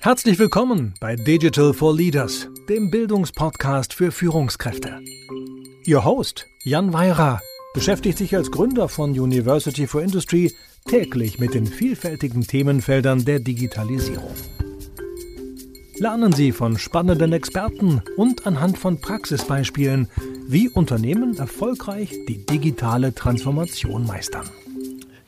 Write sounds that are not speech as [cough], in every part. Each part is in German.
Herzlich willkommen bei Digital for Leaders, dem Bildungspodcast für Führungskräfte. Ihr Host, Jan Weira, beschäftigt sich als Gründer von University for Industry täglich mit den vielfältigen Themenfeldern der Digitalisierung. Lernen Sie von spannenden Experten und anhand von Praxisbeispielen, wie Unternehmen erfolgreich die digitale Transformation meistern.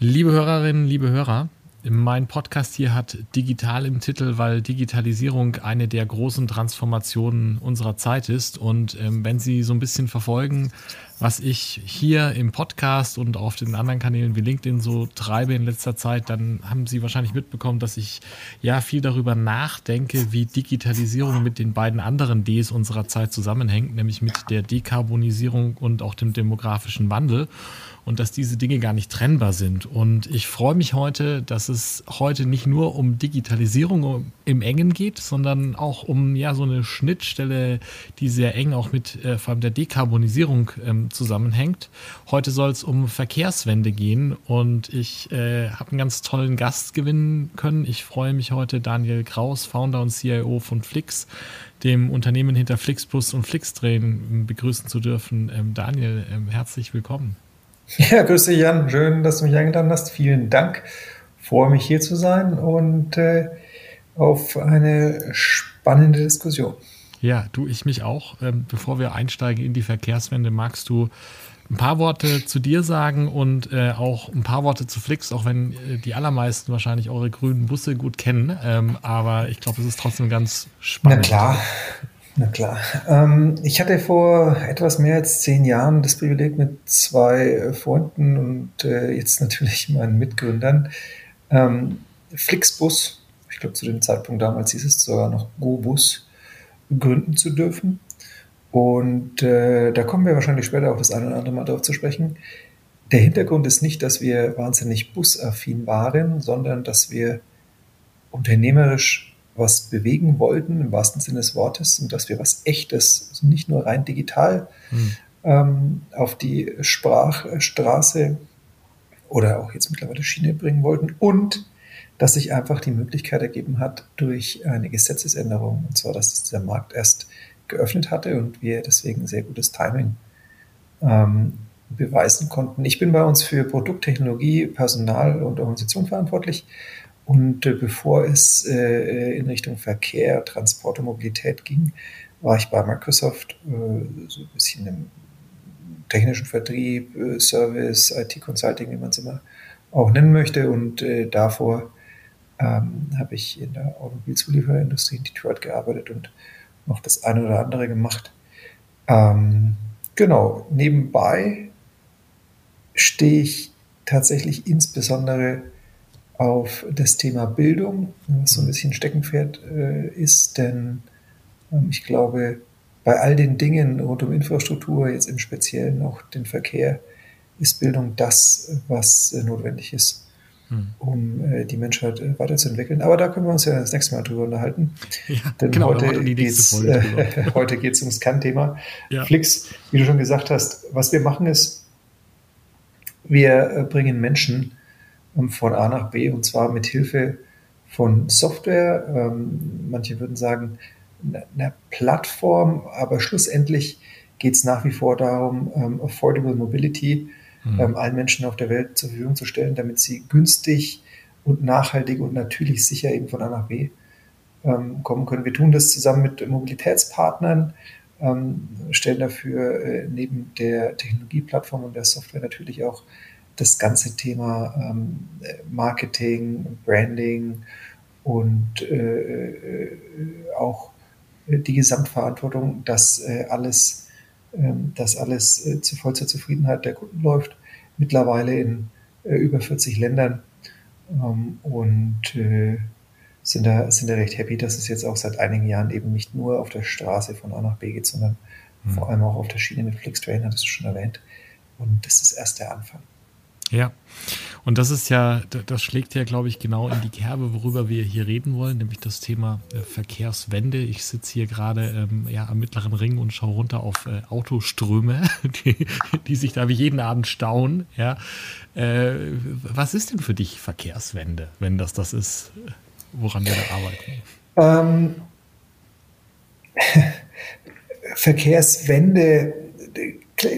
Liebe Hörerinnen, liebe Hörer, mein Podcast hier hat digital im Titel, weil Digitalisierung eine der großen Transformationen unserer Zeit ist. Und ähm, wenn Sie so ein bisschen verfolgen, was ich hier im Podcast und auf den anderen Kanälen wie LinkedIn so treibe in letzter Zeit, dann haben Sie wahrscheinlich mitbekommen, dass ich ja viel darüber nachdenke, wie Digitalisierung mit den beiden anderen Ds unserer Zeit zusammenhängt, nämlich mit der Dekarbonisierung und auch dem demografischen Wandel und dass diese Dinge gar nicht trennbar sind. Und ich freue mich heute, dass es heute nicht nur um Digitalisierung im Engen geht, sondern auch um ja so eine Schnittstelle, die sehr eng auch mit äh, vor allem der Dekarbonisierung ähm, zusammenhängt. Heute soll es um Verkehrswende gehen und ich äh, habe einen ganz tollen Gast gewinnen können. Ich freue mich heute, Daniel Kraus, Founder und CIO von Flix, dem Unternehmen hinter Flixbus und Flixtrain begrüßen zu dürfen. Ähm, Daniel, ähm, herzlich willkommen. [laughs] Ja, grüß dich Jan, schön, dass du mich eingeladen hast. Vielen Dank. Freue mich hier zu sein und äh, auf eine spannende Diskussion. Ja, du, ich mich auch. Ähm, bevor wir einsteigen in die Verkehrswende, magst du ein paar Worte zu dir sagen und äh, auch ein paar Worte zu Flix, auch wenn äh, die allermeisten wahrscheinlich eure grünen Busse gut kennen. Ähm, aber ich glaube, es ist trotzdem ganz spannend. Na klar. Na klar. Ähm, ich hatte vor etwas mehr als zehn Jahren das Privileg, mit zwei äh, Freunden und äh, jetzt natürlich [laughs] meinen Mitgründern ähm, Flixbus, ich glaube zu dem Zeitpunkt damals hieß es sogar noch GoBus, gründen zu dürfen. Und äh, da kommen wir wahrscheinlich später auch das eine oder andere Mal darauf zu sprechen. Der Hintergrund ist nicht, dass wir wahnsinnig busaffin waren, sondern dass wir unternehmerisch was bewegen wollten, im wahrsten Sinne des Wortes, und dass wir was Echtes, also nicht nur rein digital, mhm. ähm, auf die Sprachstraße oder auch jetzt mittlerweile Schiene bringen wollten und dass sich einfach die Möglichkeit ergeben hat durch eine Gesetzesänderung, und zwar, dass der Markt erst geöffnet hatte und wir deswegen sehr gutes Timing ähm, beweisen konnten. Ich bin bei uns für Produkttechnologie, Personal und Organisation verantwortlich und äh, bevor es äh, in Richtung Verkehr, Transport und Mobilität ging, war ich bei Microsoft äh, so ein bisschen im technischen Vertrieb, äh, Service, IT-Consulting, wie man es immer auch nennen möchte. Und äh, davor ähm, habe ich in der Automobilzulieferindustrie in Detroit gearbeitet und noch das eine oder andere gemacht. Ähm, genau, nebenbei stehe ich tatsächlich insbesondere auf das Thema Bildung, was so ein bisschen Steckenpferd äh, ist, denn ähm, ich glaube, bei all den Dingen rund um Infrastruktur, jetzt im Speziellen auch den Verkehr, ist Bildung das, was äh, notwendig ist, hm. um äh, die Menschheit äh, weiterzuentwickeln. Aber da können wir uns ja das nächste Mal drüber unterhalten. Ja, [laughs] denn genau, heute geht es [laughs] heute geht's ums Kernthema. Ja. Flix, wie du schon gesagt hast, was wir machen ist, wir äh, bringen Menschen von A nach B und zwar mit Hilfe von Software. Ähm, manche würden sagen, einer Plattform, aber schlussendlich geht es nach wie vor darum, ähm, Affordable Mobility mhm. ähm, allen Menschen auf der Welt zur Verfügung zu stellen, damit sie günstig und nachhaltig und natürlich sicher eben von A nach B ähm, kommen können. Wir tun das zusammen mit Mobilitätspartnern, ähm, stellen dafür äh, neben der Technologieplattform und der Software natürlich auch das ganze Thema ähm, Marketing, Branding und äh, äh, auch die Gesamtverantwortung, dass äh, alles, ähm, dass alles äh, zu vollster Zufriedenheit der Kunden läuft. Mittlerweile in äh, über 40 Ländern ähm, und äh, sind da, sind da recht happy, dass es jetzt auch seit einigen Jahren eben nicht nur auf der Straße von A nach B geht, sondern mhm. vor allem auch auf der Schiene mit Flixtrain, hattest du schon erwähnt. Und das ist erst der Anfang. Ja, und das ist ja, das schlägt ja, glaube ich, genau in die Kerbe, worüber wir hier reden wollen, nämlich das Thema äh, Verkehrswende. Ich sitze hier gerade ähm, ja, am mittleren Ring und schaue runter auf äh, Autoströme, [laughs] die, die, sich da wie jeden Abend stauen. Ja. Äh, was ist denn für dich Verkehrswende, wenn das das ist? woran wir da arbeiten? Ähm, [laughs] Verkehrswende,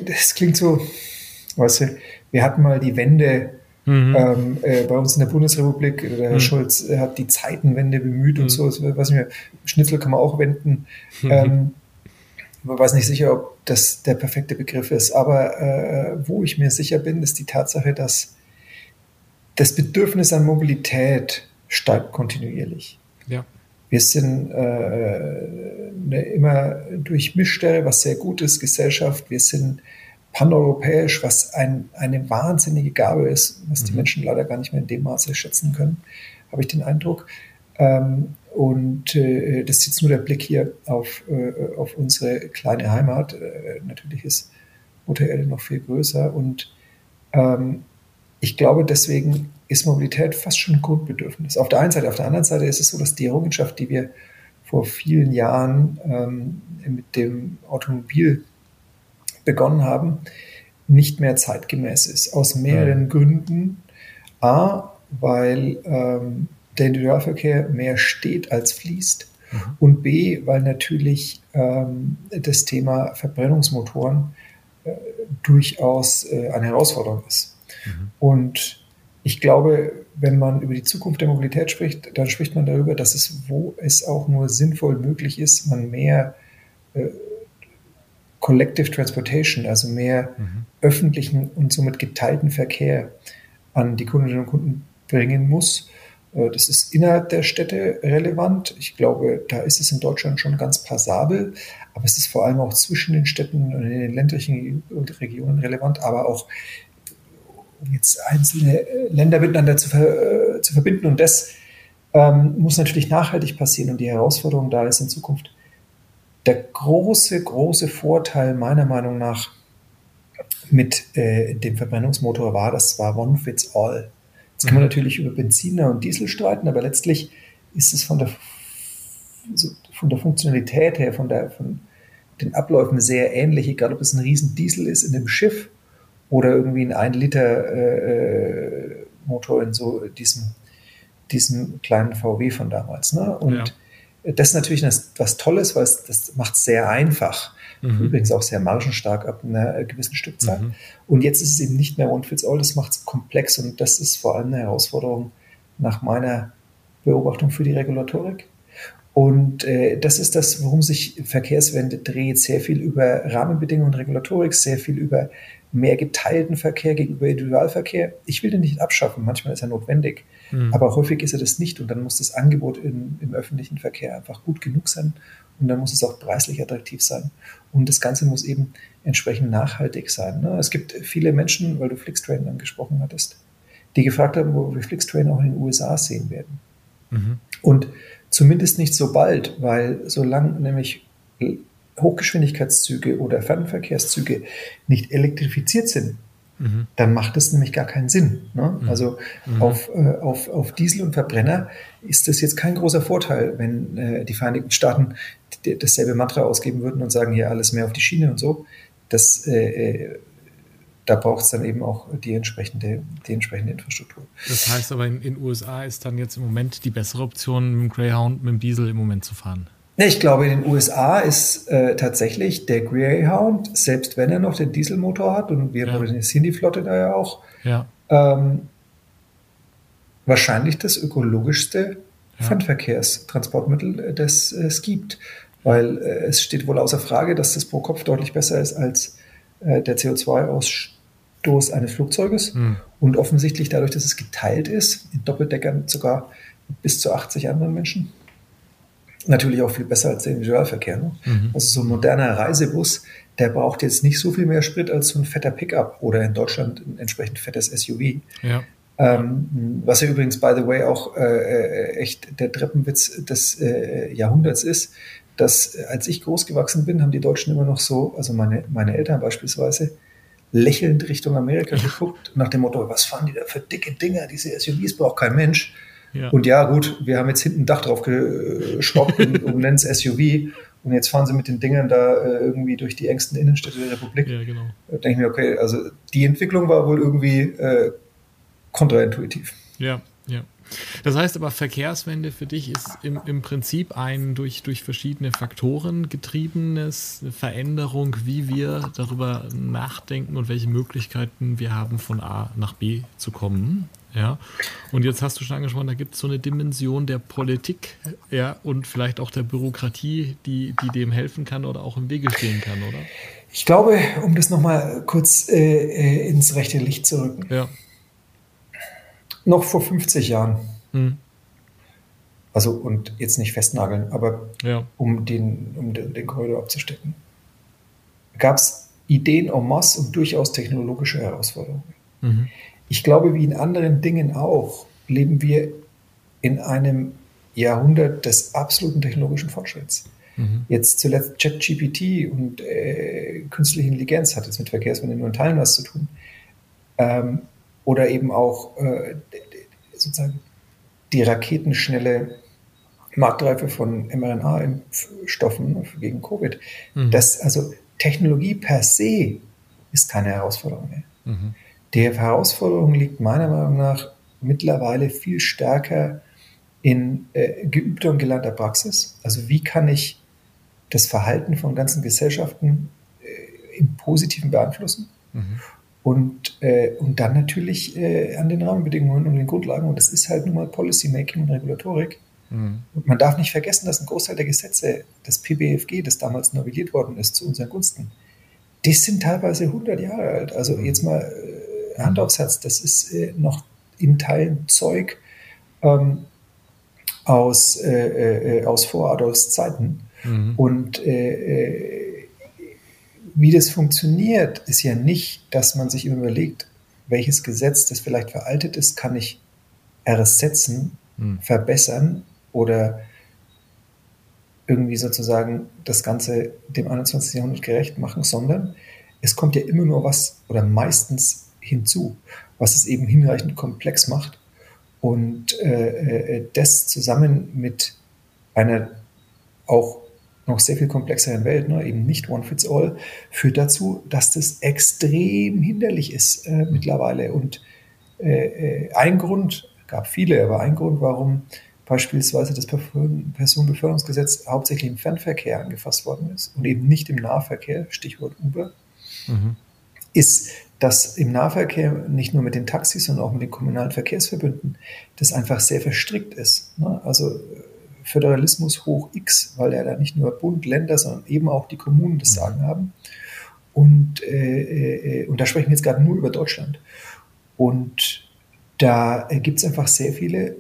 das klingt so, weißt du, wir hatten mal die Wende mhm. ähm, äh, bei uns in der Bundesrepublik. Der Herr mhm. Scholz hat die Zeitenwende bemüht mhm. und so. weiß nicht mehr, Schnitzel kann man auch wenden. Mhm. Ähm, man weiß nicht sicher, ob das der perfekte Begriff ist, aber äh, wo ich mir sicher bin, ist die Tatsache, dass das Bedürfnis an Mobilität steigt kontinuierlich. Ja. Wir sind äh, eine immer durchmischte, was sehr gut ist, Gesellschaft. Wir sind paneuropäisch, was ein, eine wahnsinnige Gabe ist, was mhm. die Menschen leider gar nicht mehr in dem Maße schätzen können, habe ich den Eindruck. Ähm, und äh, das ist jetzt nur der Blick hier auf, äh, auf unsere kleine Heimat. Äh, natürlich ist Mutter Erde noch viel größer und ähm, ich glaube, deswegen ist Mobilität fast schon ein Grundbedürfnis. Auf der einen Seite, auf der anderen Seite ist es so, dass die Errungenschaft, die wir vor vielen Jahren ähm, mit dem Automobil begonnen haben, nicht mehr zeitgemäß ist. Aus mehreren mhm. Gründen. A, weil ähm, der Individualverkehr mehr steht als fließt. Mhm. Und B, weil natürlich ähm, das Thema Verbrennungsmotoren äh, durchaus äh, eine Herausforderung ist. Mhm. Und ich glaube, wenn man über die Zukunft der Mobilität spricht, dann spricht man darüber, dass es, wo es auch nur sinnvoll möglich ist, man mehr äh, Collective Transportation, also mehr mhm. öffentlichen und somit geteilten Verkehr an die Kundinnen und Kunden bringen muss. Äh, das ist innerhalb der Städte relevant. Ich glaube, da ist es in Deutschland schon ganz passabel, aber es ist vor allem auch zwischen den Städten und in den ländlichen Regionen relevant, aber auch um jetzt einzelne äh, Länder miteinander zu, ver, äh, zu verbinden. Und das ähm, muss natürlich nachhaltig passieren. Und die Herausforderung da ist in Zukunft, der große, große Vorteil meiner Meinung nach mit äh, dem Verbrennungsmotor war, das war One Fits All. Jetzt kann man mhm. natürlich über Benziner und Diesel streiten, aber letztlich ist es von der, von der Funktionalität her, von, der, von den Abläufen sehr ähnlich, egal ob es ein riesen Diesel ist in einem Schiff oder irgendwie ein 1 Liter äh, äh, Motor in so diesem, diesem kleinen VW von damals. Ne? Und ja. Das ist natürlich was Tolles, weil es, das macht es sehr einfach. Mhm. Übrigens auch sehr margenstark ab einer gewissen Stückzahl. Mhm. Und jetzt ist es eben nicht mehr One Fits All, das macht es komplex und das ist vor allem eine Herausforderung nach meiner Beobachtung für die Regulatorik. Und äh, das ist das, worum sich Verkehrswende dreht. Sehr viel über Rahmenbedingungen und Regulatorik, sehr viel über mehr geteilten Verkehr gegenüber Individualverkehr. Ich will den nicht abschaffen, manchmal ist er notwendig, mhm. aber häufig ist er das nicht und dann muss das Angebot in, im öffentlichen Verkehr einfach gut genug sein und dann muss es auch preislich attraktiv sein. Und das Ganze muss eben entsprechend nachhaltig sein. Ne? Es gibt viele Menschen, weil du Flixtrain angesprochen hattest, die gefragt haben, wo wir Flixtrain auch in den USA sehen werden. Mhm. Und zumindest nicht so bald, weil solange nämlich Hochgeschwindigkeitszüge oder Fernverkehrszüge nicht elektrifiziert sind, mhm. dann macht das nämlich gar keinen Sinn. Ne? Mhm. Also mhm. Auf, äh, auf, auf Diesel und Verbrenner ist das jetzt kein großer Vorteil, wenn äh, die Vereinigten Staaten dasselbe Mantra ausgeben würden und sagen, hier alles mehr auf die Schiene und so. Das, äh, äh da braucht es dann eben auch die entsprechende, die entsprechende Infrastruktur. Das heißt aber, in den USA ist dann jetzt im Moment die bessere Option, mit dem Greyhound, mit dem Diesel im Moment zu fahren. Ich glaube, in den USA ist äh, tatsächlich der Greyhound, selbst wenn er noch den Dieselmotor hat, und wir ja. modernisieren die Flotte da ja auch, ja. Ähm, wahrscheinlich das ökologischste ja. Fernverkehrstransportmittel, äh, das es gibt. Weil äh, es steht wohl außer Frage, dass das pro Kopf deutlich besser ist als äh, der CO2-Ausstoß eines Flugzeuges. Mhm. Und offensichtlich dadurch, dass es geteilt ist, in Doppeldeckern sogar bis zu 80 anderen Menschen natürlich auch viel besser als der Individualverkehr. Ne? Mhm. Also so ein moderner Reisebus, der braucht jetzt nicht so viel mehr Sprit als so ein fetter Pickup oder in Deutschland ein entsprechend fettes SUV. Ja. Ähm, was ja übrigens, by the way, auch äh, äh, echt der Treppenwitz des äh, Jahrhunderts ist, dass äh, als ich groß gewachsen bin, haben die Deutschen immer noch so, also meine, meine Eltern beispielsweise, lächelnd Richtung Amerika geguckt, nach dem Motto, was fahren die da für dicke Dinger, diese SUVs braucht kein Mensch. Ja. Und ja, gut, wir haben jetzt hinten ein Dach drauf geschraubt und, und nennen es SUV. Und jetzt fahren sie mit den Dingern da äh, irgendwie durch die engsten Innenstädte der Republik. Ja, genau. Da denke ich mir, okay, also die Entwicklung war wohl irgendwie äh, kontraintuitiv. Ja, ja, Das heißt aber, Verkehrswende für dich ist im, im Prinzip ein durch, durch verschiedene Faktoren getriebenes Veränderung, wie wir darüber nachdenken und welche Möglichkeiten wir haben, von A nach B zu kommen. Ja. Und jetzt hast du schon angesprochen, da gibt es so eine Dimension der Politik ja, und vielleicht auch der Bürokratie, die, die dem helfen kann oder auch im Wege stehen kann, oder? Ich glaube, um das nochmal kurz äh, äh, ins rechte Licht zu rücken. Ja. Noch vor 50 Jahren. Hm. Also, und jetzt nicht festnageln, aber ja. um, den, um den, den Korridor abzustecken, gab es Ideen en masse und durchaus technologische Herausforderungen. Mhm. Ich glaube, wie in anderen Dingen auch, leben wir in einem Jahrhundert des absoluten technologischen Fortschritts. Mhm. Jetzt zuletzt ChatGPT und äh, künstliche Intelligenz hat jetzt mit Verkehrswende nur in Teilen was zu tun. Ähm, oder eben auch äh, sozusagen die raketenschnelle Marktreife von mRNA-Impfstoffen gegen Covid. Mhm. Das, also Technologie per se ist keine Herausforderung mehr. Mhm. Die Herausforderung liegt meiner Meinung nach mittlerweile viel stärker in äh, geübter und gelernter Praxis. Also wie kann ich das Verhalten von ganzen Gesellschaften äh, im Positiven beeinflussen? Mhm. Und, äh, und dann natürlich äh, an den Rahmenbedingungen und den Grundlagen. Und das ist halt nun mal Policy Making und Regulatorik. Mhm. Und man darf nicht vergessen, dass ein Großteil der Gesetze, das PBFG, das damals novelliert worden ist, zu unseren Gunsten, das sind teilweise 100 Jahre alt. Also jetzt mal äh, Hand aufs Herz, das ist äh, noch in Teilen Zeug ähm, aus, äh, äh, aus Vor-Adolfs Zeiten. Mhm. Und äh, äh, wie das funktioniert, ist ja nicht, dass man sich immer überlegt, welches Gesetz, das vielleicht veraltet ist, kann ich ersetzen, mhm. verbessern oder irgendwie sozusagen das Ganze dem 21. Jahrhundert gerecht machen, sondern es kommt ja immer nur was oder meistens hinzu, was es eben hinreichend komplex macht. Und äh, äh, das zusammen mit einer auch noch sehr viel komplexeren Welt, ne, eben nicht One Fits All, führt dazu, dass das extrem hinderlich ist äh, mittlerweile. Und äh, äh ein Grund, gab viele, aber ein Grund, warum beispielsweise das Personenbeförderungsgesetz hauptsächlich im Fernverkehr angefasst worden ist und eben nicht im Nahverkehr, Stichwort Uber, mhm. ist, dass im Nahverkehr nicht nur mit den Taxis, sondern auch mit den kommunalen Verkehrsverbünden das einfach sehr verstrickt ist. Ne? Also äh, Föderalismus hoch X, weil ja da nicht nur Bund, Länder, sondern eben auch die Kommunen das Sagen haben. Und, äh, äh, und da sprechen wir jetzt gerade nur über Deutschland. Und da gibt es einfach sehr viele,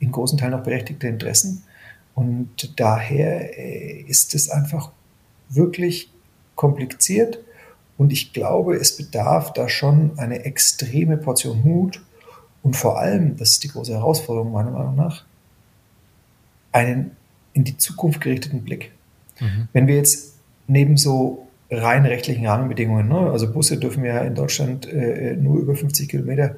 in großen Teilen auch berechtigte Interessen. Und daher äh, ist es einfach wirklich kompliziert und ich glaube, es bedarf da schon eine extreme Portion Mut und vor allem, das ist die große Herausforderung meiner Meinung nach, einen in die Zukunft gerichteten Blick. Mhm. Wenn wir jetzt neben so rein rechtlichen Rahmenbedingungen, ne, also Busse dürfen ja in Deutschland äh, nur über 50 Kilometer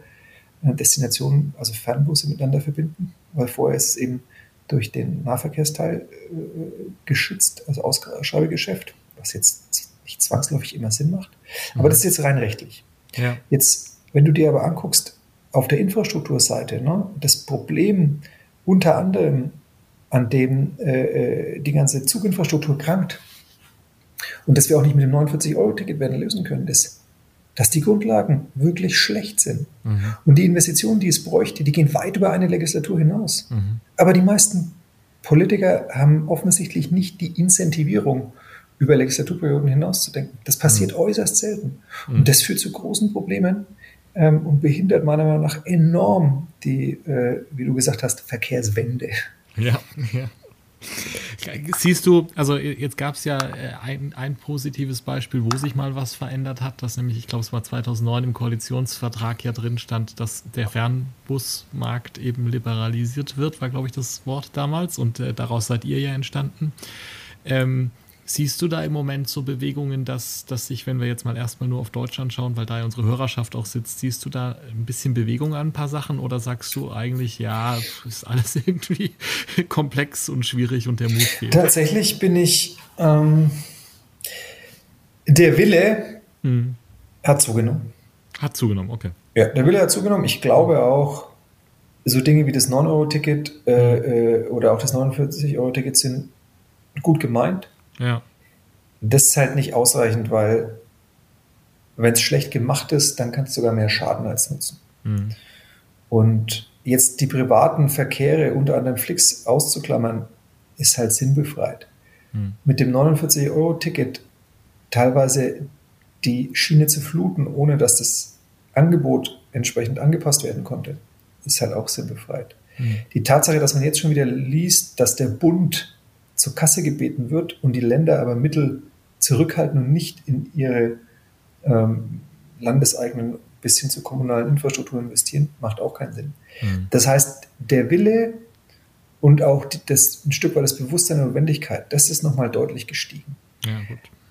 äh, Destinationen, also Fernbusse miteinander verbinden, weil vorher ist es eben durch den Nahverkehrsteil äh, geschützt, also Ausschreibegeschäft, was jetzt nicht zwangsläufig immer Sinn macht. Aber mhm. das ist jetzt rein rechtlich. Ja. Jetzt, wenn du dir aber anguckst, auf der Infrastrukturseite, ne, das Problem unter anderem, an dem äh, äh die ganze Zuginfrastruktur krankt und dass wir auch nicht mit dem 49-Euro-Ticket werden lösen können, ist, dass die Grundlagen wirklich schlecht sind. Mhm. Und die Investitionen, die es bräuchte, die gehen weit über eine Legislatur hinaus. Mhm. Aber die meisten Politiker haben offensichtlich nicht die Incentivierung über Legislaturperioden hinauszudenken. Das passiert mhm. äußerst selten. Mhm. Und das führt zu großen Problemen ähm, und behindert meiner Meinung nach enorm die, äh, wie du gesagt hast, Verkehrswende. Ja, ja. Siehst du, also jetzt gab es ja äh, ein, ein positives Beispiel, wo sich mal was verändert hat, dass nämlich, ich glaube, es war 2009 im Koalitionsvertrag ja drin stand, dass der Fernbusmarkt eben liberalisiert wird, war, glaube ich, das Wort damals und äh, daraus seid ihr ja entstanden. Ähm, Siehst du da im Moment so Bewegungen, dass, dass sich, wenn wir jetzt mal erstmal nur auf Deutschland schauen, weil da ja unsere Hörerschaft auch sitzt, siehst du da ein bisschen Bewegung an ein paar Sachen oder sagst du eigentlich, ja, ist alles [laughs] irgendwie komplex und schwierig und der Mut fehlt? Tatsächlich bin ich, ähm, der Wille hm. hat zugenommen. Hat zugenommen, okay. Ja, der Wille hat zugenommen. Ich glaube auch, so Dinge wie das 9-Euro-Ticket äh, äh, oder auch das 49-Euro-Ticket sind gut gemeint. Ja. Das ist halt nicht ausreichend, weil wenn es schlecht gemacht ist, dann kann es sogar mehr Schaden als Nutzen. Mhm. Und jetzt die privaten Verkehre, unter anderem Flix, auszuklammern, ist halt sinnbefreit. Mhm. Mit dem 49-Euro-Ticket teilweise die Schiene zu fluten, ohne dass das Angebot entsprechend angepasst werden konnte, ist halt auch sinnbefreit. Mhm. Die Tatsache, dass man jetzt schon wieder liest, dass der Bund zur Kasse gebeten wird und die Länder aber Mittel zurückhalten und nicht in ihre ähm, landeseigenen bis hin zur kommunalen Infrastruktur investieren, macht auch keinen Sinn. Mhm. Das heißt, der Wille und auch die, das, ein Stück weit das Bewusstsein der Notwendigkeit, das ist nochmal deutlich gestiegen. Ja.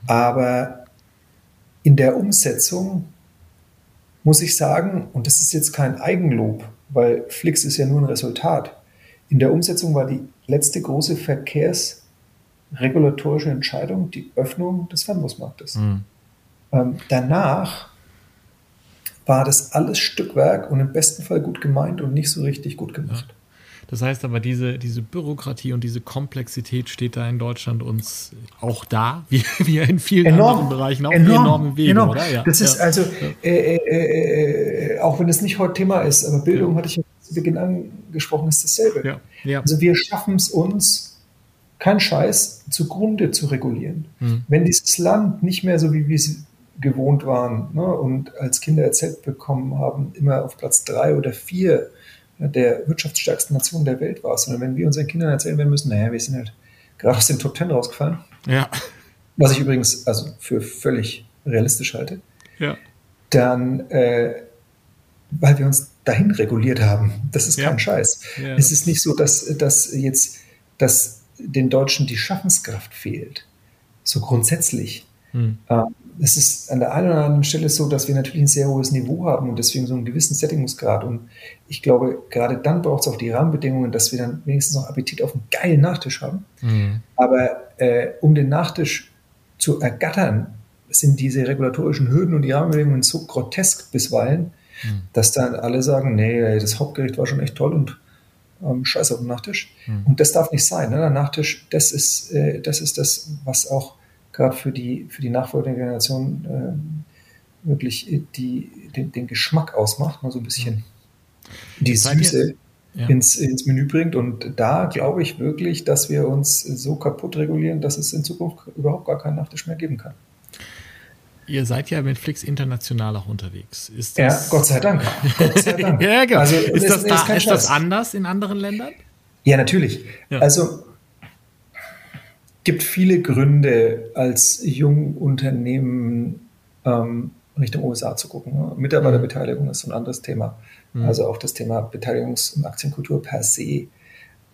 Aber in der Umsetzung muss ich sagen, und das ist jetzt kein Eigenlob, weil Flix ist ja nur ein Resultat. In der Umsetzung war die letzte große verkehrsregulatorische Entscheidung die Öffnung des Fernbusmarktes. Mhm. Ähm, danach war das alles Stückwerk und im besten Fall gut gemeint und nicht so richtig gut gemacht. Das heißt aber, diese, diese Bürokratie und diese Komplexität steht da in Deutschland uns auch da, [laughs] wie, wie in vielen Enorm. anderen Bereichen, auch enorm, enorm im Wege, enorm. oder? Ja. Das ist ja. also, äh, äh, äh, auch wenn es nicht heute Thema ist, aber Bildung hatte ich ja zu Beginn angesprochen, ist dasselbe. ja, ja. Also wir schaffen es uns, kein Scheiß, zugrunde zu regulieren. Hm. Wenn dieses Land nicht mehr so wie wir es gewohnt waren ne, und als Kinder erzählt bekommen haben, immer auf Platz drei oder vier ja, der wirtschaftsstärksten Nation der Welt war, sondern wenn wir unseren Kindern erzählen werden müssen, naja, wir sind halt gerade aus den Top Ten rausgefallen, ja, was ich übrigens also für völlig realistisch halte, ja, dann, äh, weil wir uns dahin reguliert haben. Das ist Ja. kein Scheiß. Ja. Es ist nicht so, dass, dass jetzt dass den Deutschen die Schaffenskraft fehlt. So grundsätzlich. Hm. Ähm, es ist an der einen oder anderen Stelle so, dass wir natürlich ein sehr hohes Niveau haben und deswegen so einen gewissen Sättigungsgrad. Und ich glaube, gerade dann braucht es auch die Rahmenbedingungen, dass wir dann wenigstens noch Appetit auf einen geilen Nachtisch haben. Hm. Aber äh, um den Nachtisch zu ergattern, sind diese regulatorischen Hürden und die Rahmenbedingungen so grotesk bisweilen, Hm. dass dann alle sagen, nee, das Hauptgericht war schon echt toll und ähm, scheiß auf den Nachtisch. Hm. Und das darf nicht sein. Ne? Der Nachtisch, das ist, äh, das ist das, was auch gerade für die, für die nachfolgende Generation ähm, wirklich äh, die, den, den Geschmack ausmacht, mal so ein bisschen die Seid ihr- Süße Ja. ins, ins Menü bringt. Und da glaube ich wirklich, dass wir uns so kaputt regulieren, dass es in Zukunft überhaupt gar keinen Nachtisch mehr geben kann. Ihr seid ja mit Flix international auch unterwegs. Ist Ja, das, Gott sei Dank. Gott sei Dank. [laughs] ja, genau. Also, ist, das, da, ist anders in anderen Ländern? Ja, natürlich. Ja. Also gibt viele Gründe, als Jungunternehmen ähm, Richtung USA zu gucken. Ne? Mitarbeiterbeteiligung ist so ein anderes Thema. Mhm. Also auch das Thema Beteiligungs- und Aktienkultur per se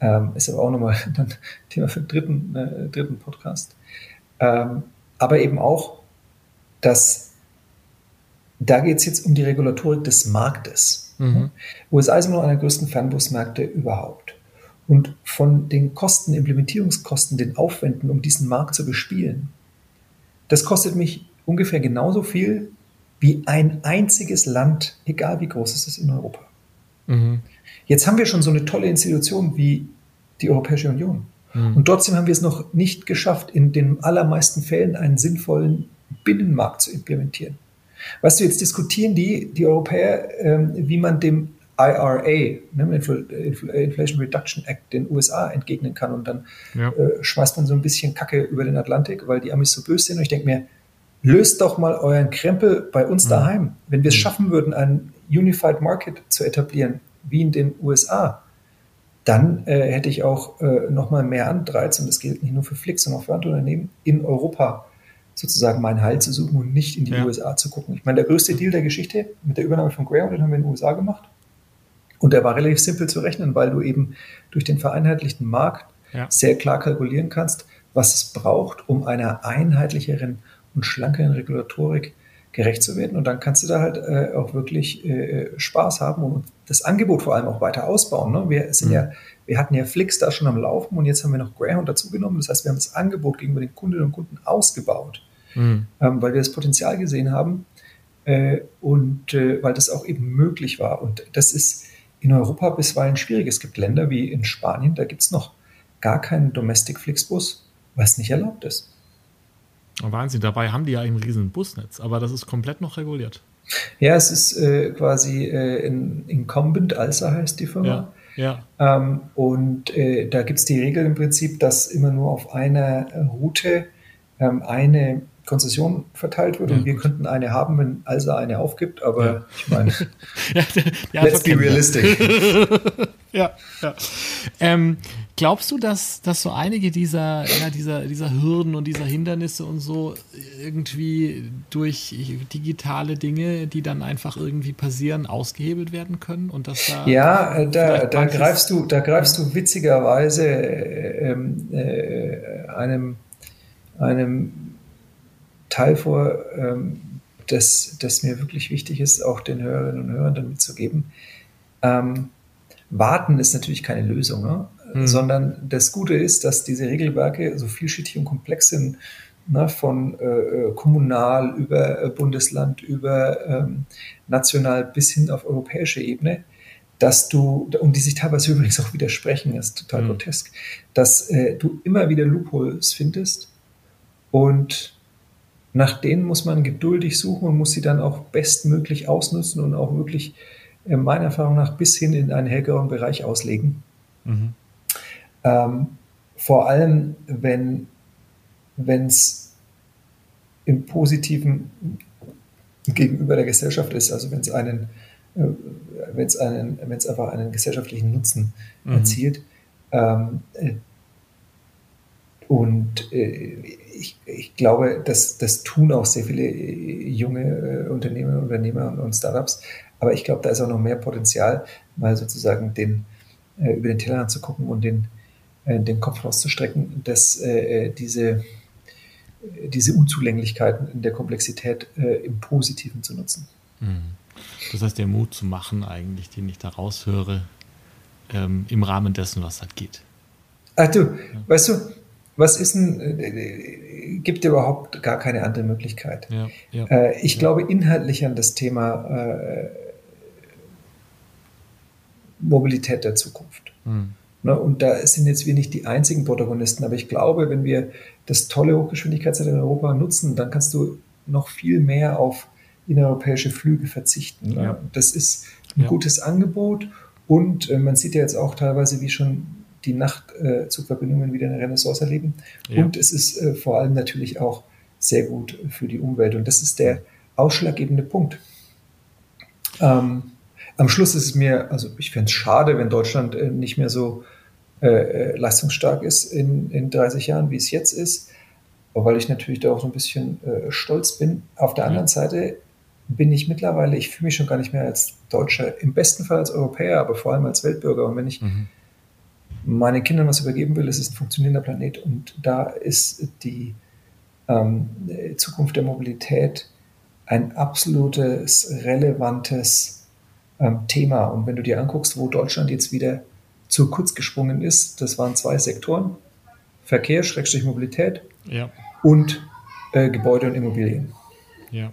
ähm, ist aber auch nochmal [laughs] ein Thema für den dritten, äh, dritten Podcast. Ähm, aber eben auch, dass da geht es jetzt um die Regulatorik des Marktes. Mhm. USA ist immer noch einer der größten Fernbusmärkte überhaupt. Und von den Kosten, Implementierungskosten, den Aufwänden, um diesen Markt zu bespielen, das kostet mich ungefähr genauso viel wie ein einziges Land, egal wie groß es ist in Europa. Mhm. Jetzt haben wir schon so eine tolle Institution wie die Europäische Union. Mhm. Und trotzdem haben wir es noch nicht geschafft, in den allermeisten Fällen einen sinnvollen Binnenmarkt zu implementieren. Weißt du, jetzt diskutieren die, die Europäer, ähm, wie man dem IRA, ne, Infl- Infl- Inflation Reduction Act, den USA entgegnen kann. Und dann Ja. äh, schmeißt man so ein bisschen Kacke über den Atlantik, weil die Amis so böse sind. Und ich denke mir, löst doch mal euren Krempel bei uns Mhm. daheim. Wenn wir es Mhm. schaffen würden, einen Unified Market zu etablieren, wie in den USA, dann äh, hätte ich auch äh, nochmal mehr Anreiz, und das gilt nicht nur für Flix, sondern auch für andere Unternehmen, in Europa sozusagen meinen Heil zu suchen und nicht in die Ja. USA zu gucken. Ich meine, der größte Deal der Geschichte mit der Übernahme von Greyhound, den haben wir in den USA gemacht. Und der war relativ simpel zu rechnen, weil du eben durch den vereinheitlichten Markt Ja. sehr klar kalkulieren kannst, was es braucht, um einer einheitlicheren und schlankeren Regulatorik gerecht zu werden. Und dann kannst du da halt äh, auch wirklich äh, Spaß haben und das Angebot vor allem auch weiter ausbauen. Ne? Wir sind Mhm. ja, wir hatten ja Flix da schon am Laufen und jetzt haben wir noch Greyhound dazugenommen. Das heißt, wir haben das Angebot gegenüber den Kundinnen und Kunden ausgebaut, Mhm. ähm, weil wir das Potenzial gesehen haben äh, und äh, weil das auch eben möglich war. Und das ist in Europa bisweilen schwierig. Es gibt Länder wie in Spanien, da gibt es noch gar keinen Domestic Flixbus, was nicht erlaubt ist. Wahnsinn, dabei haben die ja ein riesen Busnetz, aber das ist komplett noch reguliert. Ja, es ist äh, quasi äh, in Incumbent, Alsa heißt die Firma. Ja, ja. Ähm, und äh, da gibt es die Regel im Prinzip, dass immer nur auf einer Route ähm, eine Konzession verteilt wird ja, und wir gut. könnten eine haben, wenn Alsa eine aufgibt, aber ja. ich meine, [laughs] ja, [laughs] let's be realistic. [laughs] ja, ja. Ähm, glaubst du, dass, dass so einige dieser, ja, dieser, dieser Hürden und dieser Hindernisse und so irgendwie durch digitale Dinge, die dann einfach irgendwie passieren, ausgehebelt werden können und dass da ja, äh, da, da greifst du, da greifst du witzigerweise äh, äh, einem einem Teil vor, ähm, das, das mir wirklich wichtig ist, auch den Hörerinnen und Hörern dann mitzugeben. Ähm, warten ist natürlich keine Lösung, ne? mhm. sondern das Gute ist, dass diese Regelwerke so vielschichtig und komplex sind, ne? von äh, äh kommunal über äh, Bundesland, über ähm, national bis hin auf europäische Ebene, dass du, und die sich teilweise [laughs] übrigens auch widersprechen, ist total mhm. grotesk, dass äh, du immer wieder Loopholes findest und nach denen muss man geduldig suchen und muss sie dann auch bestmöglich ausnutzen und auch wirklich äh, meiner Erfahrung nach bis hin in einen hellgrauen Bereich auslegen. Mhm. Ähm, vor allem, wenn es im Positiven gegenüber der Gesellschaft ist, also wenn es einen, äh, wenn es einen, wenn es einfach einen gesellschaftlichen Nutzen mhm. erzielt. Ähm, äh, und äh, ich, ich glaube, dass das tun auch sehr viele äh, junge äh, Unternehmer, Unternehmer und, und Startups. Aber ich glaube, da ist auch noch mehr Potenzial, mal sozusagen den, äh, über den Tellerrand zu gucken und den, äh, den Kopf rauszustrecken, dass äh, diese, diese Unzulänglichkeiten in der Komplexität äh, im Positiven zu nutzen. Mhm. Das heißt, der Mut zu machen, eigentlich, den ich da raushöre, ähm, im Rahmen dessen, was halt geht. Ach du, ja. weißt du, was ist denn, äh, gibt überhaupt gar keine andere Möglichkeit. Ja, ja, äh, ich ja. glaube inhaltlich an das Thema äh, Mobilität der Zukunft. Mhm. Ne, und da sind jetzt wir nicht die einzigen Protagonisten, aber ich glaube, wenn wir das tolle Hochgeschwindigkeitsnetz in Europa nutzen, dann kannst du noch viel mehr auf innereuropäische Flüge verzichten. Ne? Das ist ein gutes Angebot und äh, man sieht ja jetzt auch teilweise, wie schon die Nachtzugverbindungen äh, wieder eine Renaissance erleben. Ja. Und es ist äh, vor allem natürlich auch sehr gut für die Umwelt. Und das ist der ausschlaggebende Punkt. Ähm, am Schluss ist es mir, also ich fände es schade, wenn Deutschland äh, nicht mehr so äh, äh leistungsstark ist in, in 30 Jahren, wie es jetzt ist, weil ich natürlich da auch so ein bisschen äh, stolz bin. Auf der anderen ja. Seite bin ich mittlerweile, ich fühle mich schon gar nicht mehr als Deutscher, im besten Fall als Europäer, aber vor allem als Weltbürger. Und wenn ich mhm meinen Kindern was übergeben will, es ist ein funktionierender Planet und da ist die ähm, Zukunft der Mobilität ein absolutes, relevantes ähm, Thema. Und wenn du dir anguckst, wo Deutschland jetzt wieder zu kurz gesprungen ist, das waren zwei Sektoren, Verkehr, Schrägstrich Mobilität ja. und äh, Gebäude und Immobilien. Ja.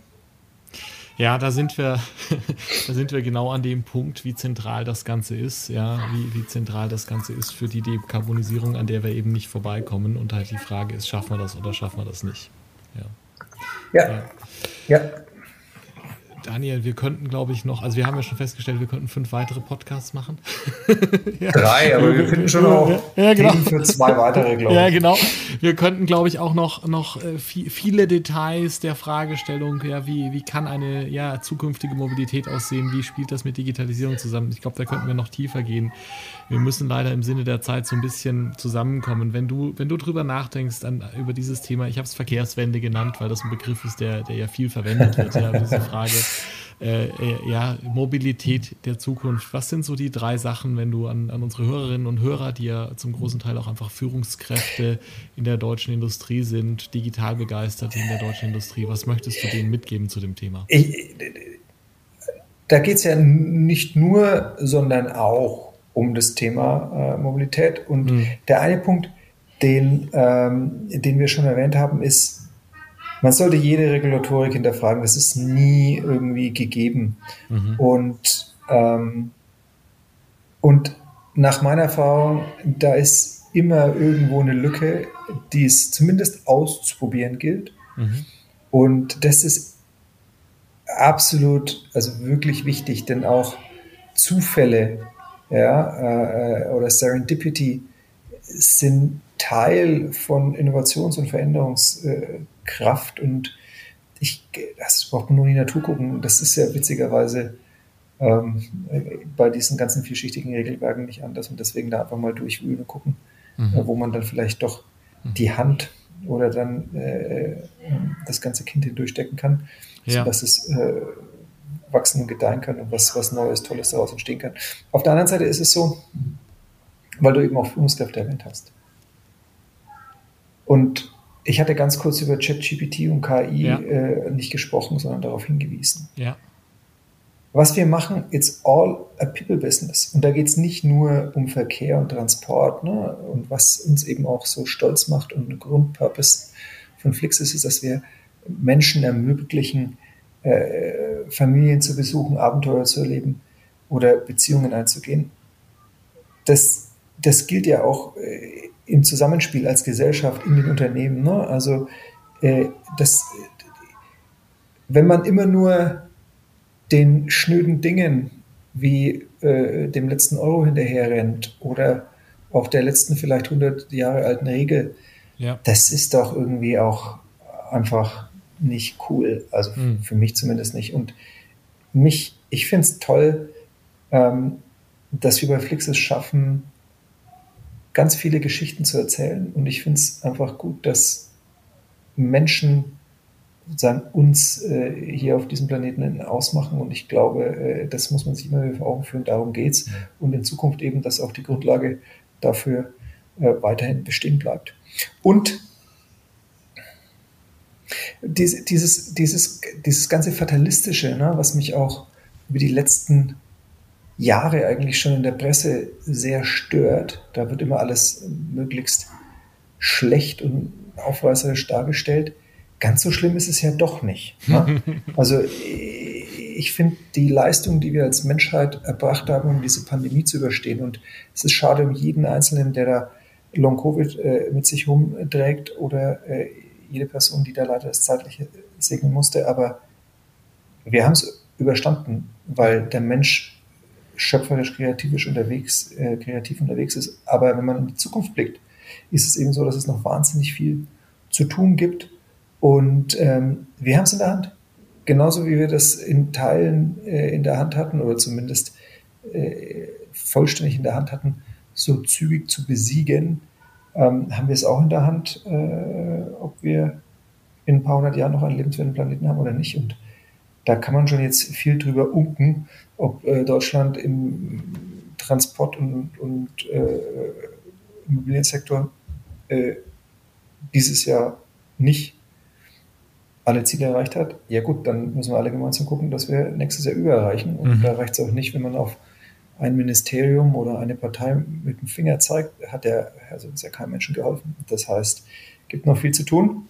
Ja, da sind wir, [laughs] da sind wir genau an dem Punkt, wie zentral das Ganze ist, ja, wie, wie zentral das Ganze ist für die Dekarbonisierung, an der wir eben nicht vorbeikommen. Und halt die Frage ist, schaffen wir das oder schaffen wir das nicht? Ja. Ja. ja. Daniel, wir könnten, glaube ich, noch, also wir haben ja schon festgestellt, wir könnten fünf weitere Podcasts machen. [laughs] ja. Drei, aber wir finden schon noch ja, genau. für zwei weitere, glaube ich. Ja, genau. Wir könnten, glaube ich, auch noch, noch äh, viele Details der Fragestellung, ja, wie, wie kann eine ja, zukünftige Mobilität aussehen, wie spielt das mit Digitalisierung zusammen? Ich glaube, da könnten wir noch tiefer gehen. Wir müssen leider im Sinne der Zeit so ein bisschen zusammenkommen. Wenn du, wenn du drüber nachdenkst an, über dieses Thema, ich habe es Verkehrswende genannt, weil das ein Begriff ist, der, der ja viel verwendet wird, ja, diese Frage äh, äh, ja, Mobilität der Zukunft. Was sind so die drei Sachen, wenn du an, an unsere Hörerinnen und Hörer, die ja zum großen Teil auch einfach Führungskräfte in der deutschen Industrie sind, digital begeistert in der deutschen Industrie, was möchtest du denen mitgeben zu dem Thema? Ich, da geht es ja nicht nur, sondern auch um das Thema äh, Mobilität. Und mhm. der eine Punkt, den, ähm, den wir schon erwähnt haben, ist, man sollte jede Regulatorik hinterfragen. Das ist nie irgendwie gegeben. Mhm. Und ähm, Und nach meiner Erfahrung, da ist immer irgendwo eine Lücke, die es zumindest auszuprobieren gilt. Mhm. Und das ist absolut, also wirklich wichtig, denn auch Zufälle ja, äh, oder Serendipity sind Teil von Innovations- und Veränderungskraft und ich, das braucht man nur in die Natur gucken. Das ist ja witzigerweise ähm, bei diesen ganzen vielschichtigen Regelwerken nicht anders und deswegen da einfach mal durchwühlen und gucken, mhm. äh, wo man dann vielleicht doch mhm. die Hand oder dann äh, das ganze Kind hindurchstecken kann, ja. sodass es äh, wachsen und gedeihen kann und was, was Neues, Tolles daraus entstehen kann. Auf der anderen Seite ist es so, weil du eben auch Führungskräfte erwähnt hast. Und ich hatte ganz kurz über ChatGPT und KI ja. äh, nicht gesprochen, sondern darauf hingewiesen. Ja. Was wir machen, it's all a people business. Und da geht es nicht nur um Verkehr und Transport. Ne? Und was uns eben auch so stolz macht und ein Grundpurpose von Flix ist, ist, dass wir Menschen ermöglichen, äh, Familien zu besuchen, Abenteuer zu erleben oder Beziehungen einzugehen. Das, das gilt ja auch äh, im Zusammenspiel als Gesellschaft in den Unternehmen. Ne? Also äh, das, wenn man immer nur den schnöden Dingen wie äh, dem letzten Euro hinterherrennt oder auch der letzten vielleicht 100 Jahre alten Regel, ja. das ist doch irgendwie auch einfach nicht cool. Also mhm. für mich zumindest nicht. Und mich, ich finde es toll, ähm, dass wir bei Flix es schaffen, ganz viele Geschichten zu erzählen. Und ich finde es einfach gut, dass Menschen sozusagen uns äh, hier auf diesem Planeten ausmachen. Und ich glaube, äh, das muss man sich immer wieder vor Augen führen. Darum geht es. Und in Zukunft eben, dass auch die Grundlage dafür äh, weiterhin bestehen bleibt. Und diese, dieses, dieses, dieses ganze Fatalistische, ne, was mich auch über die letzten Jahre eigentlich schon in der Presse sehr stört. Da wird immer alles möglichst schlecht und aufreißerisch dargestellt. Ganz so schlimm ist es ja doch nicht. Ne? [laughs] Also ich finde die Leistung, die wir als Menschheit erbracht haben, um diese Pandemie zu überstehen. Und es ist schade um jeden Einzelnen, der da Long-Covid äh, mit sich rumträgt oder äh, jede Person, die da leider das Zeitliche segnen musste. Aber wir haben es überstanden, weil der Mensch schöpferisch kreativisch unterwegs, äh, kreativ unterwegs ist. Aber wenn man in die Zukunft blickt, ist es eben so, dass es noch wahnsinnig viel zu tun gibt. Und ähm, wir haben es in der Hand. Genauso wie wir das in Teilen äh, in der Hand hatten oder zumindest äh, vollständig in der Hand hatten, so zügig zu besiegen, ähm, haben wir es auch in der Hand, äh, ob wir in ein paar hundert Jahren noch einen lebenswerten Planeten haben oder nicht. Und da kann man schon jetzt viel drüber unken, ob äh, Deutschland im Transport- und, und äh, Immobiliensektor äh, dieses Jahr nicht alle Ziele erreicht hat. Ja gut, dann müssen wir alle gemeinsam gucken, dass wir nächstes Jahr übererreichen. Und mhm. da reicht es auch nicht, wenn man auf ein Ministerium oder eine Partei mit dem Finger zeigt, hat der, also ist ja keinem Menschen geholfen. Das heißt, gibt noch viel zu tun.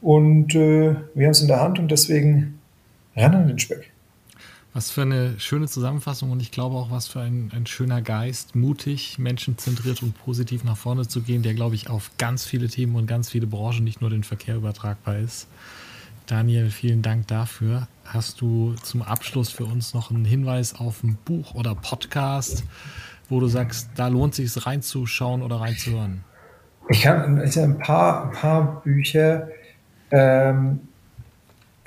Und äh, wir haben es in der Hand und deswegen ran an den Speck. Was für eine schöne Zusammenfassung und ich glaube auch, was für ein, ein schöner Geist, mutig, menschenzentriert und positiv nach vorne zu gehen, der, glaube ich, auf ganz viele Themen und ganz viele Branchen, nicht nur den Verkehr übertragbar ist. Daniel, vielen Dank dafür. Hast du zum Abschluss für uns noch einen Hinweis auf ein Buch oder Podcast, wo du sagst, da lohnt es sich reinzuschauen oder reinzuhören? Ich habe ein paar, ein paar Bücher. Ähm,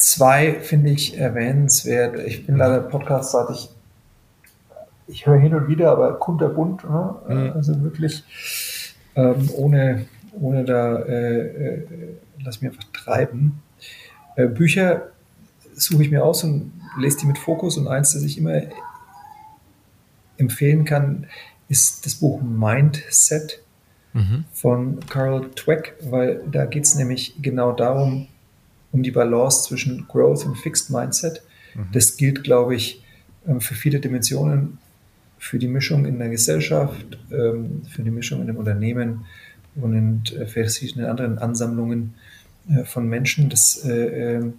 Zwei finde ich erwähnenswert. Ich bin leider podcastseitig, ich höre hin und wieder, aber kunterbunt, ne? mhm. also wirklich ähm, ohne, ohne da, äh, äh, lass mich einfach treiben. Äh, Bücher suche ich mir aus und lese die mit Fokus und eins, das ich immer empfehlen kann, ist das Buch Mindset mhm. von Carl Dweck, weil da geht es nämlich genau darum, um die Balance zwischen Growth und Fixed Mindset. Mhm. Das gilt, glaube ich, ähm, für viele Dimensionen, für die Mischung in der Gesellschaft, ähm, für die Mischung in dem Unternehmen und äh, für verschiedene anderen Ansammlungen äh, von Menschen. Das äh, ähm,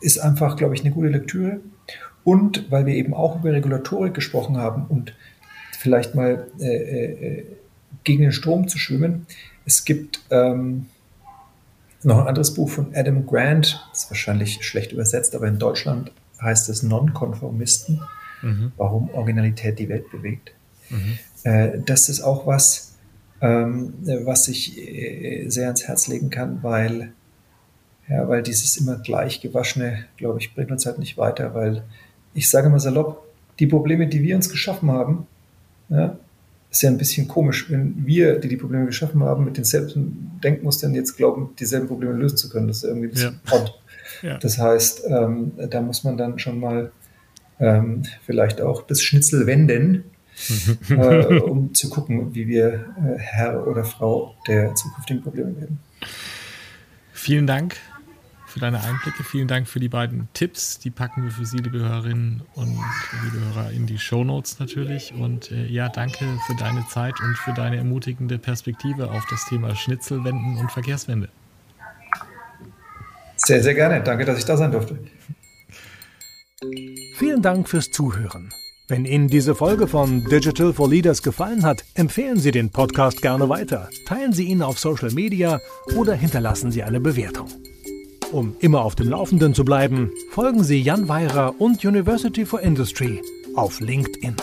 ist einfach, glaube ich, eine gute Lektüre. und weil wir eben auch über Regulatorik gesprochen haben und vielleicht mal äh, äh, gegen den Strom zu schwimmen. Es gibt ähm, noch ein anderes Buch von Adam Grant, ist wahrscheinlich schlecht übersetzt, aber in Deutschland heißt es Nonkonformisten, mhm. warum Originalität die Welt bewegt. Mhm. Äh, das ist auch was, ähm, was ich äh, sehr ans Herz legen kann, weil, ja, weil dieses immer gleich gewaschene, glaube ich, bringt uns halt nicht weiter, weil ich sage mal salopp, die Probleme, die wir uns geschaffen haben, ja, ist ja ein bisschen komisch, wenn wir, die die Probleme geschaffen haben, mit denselben Denkmustern jetzt glauben, dieselben Probleme lösen zu können. Das ist irgendwie ein bisschen ja. odd. Ja. Das heißt, ähm, da muss man dann schon mal ähm, vielleicht auch das Schnitzel wenden, [laughs] äh, um zu gucken, wie wir äh, Herr oder Frau der zukünftigen Probleme werden. Vielen Dank für deine Einblicke. Vielen Dank für die beiden Tipps. Die packen wir für Sie, liebe Hörerinnen und liebe Hörer, in die Show Notes natürlich. Und äh, ja, danke für deine Zeit und für deine ermutigende Perspektive auf das Thema Schnitzelwenden und Verkehrswende. Sehr, sehr gerne. Danke, dass ich da sein durfte. Vielen Dank fürs Zuhören. Wenn Ihnen diese Folge von Digital for Leaders gefallen hat, empfehlen Sie den Podcast gerne weiter, teilen Sie ihn auf Social Media oder hinterlassen Sie eine Bewertung. Um immer auf dem Laufenden zu bleiben, folgen Sie Jan Weirer und University for Industry auf LinkedIn.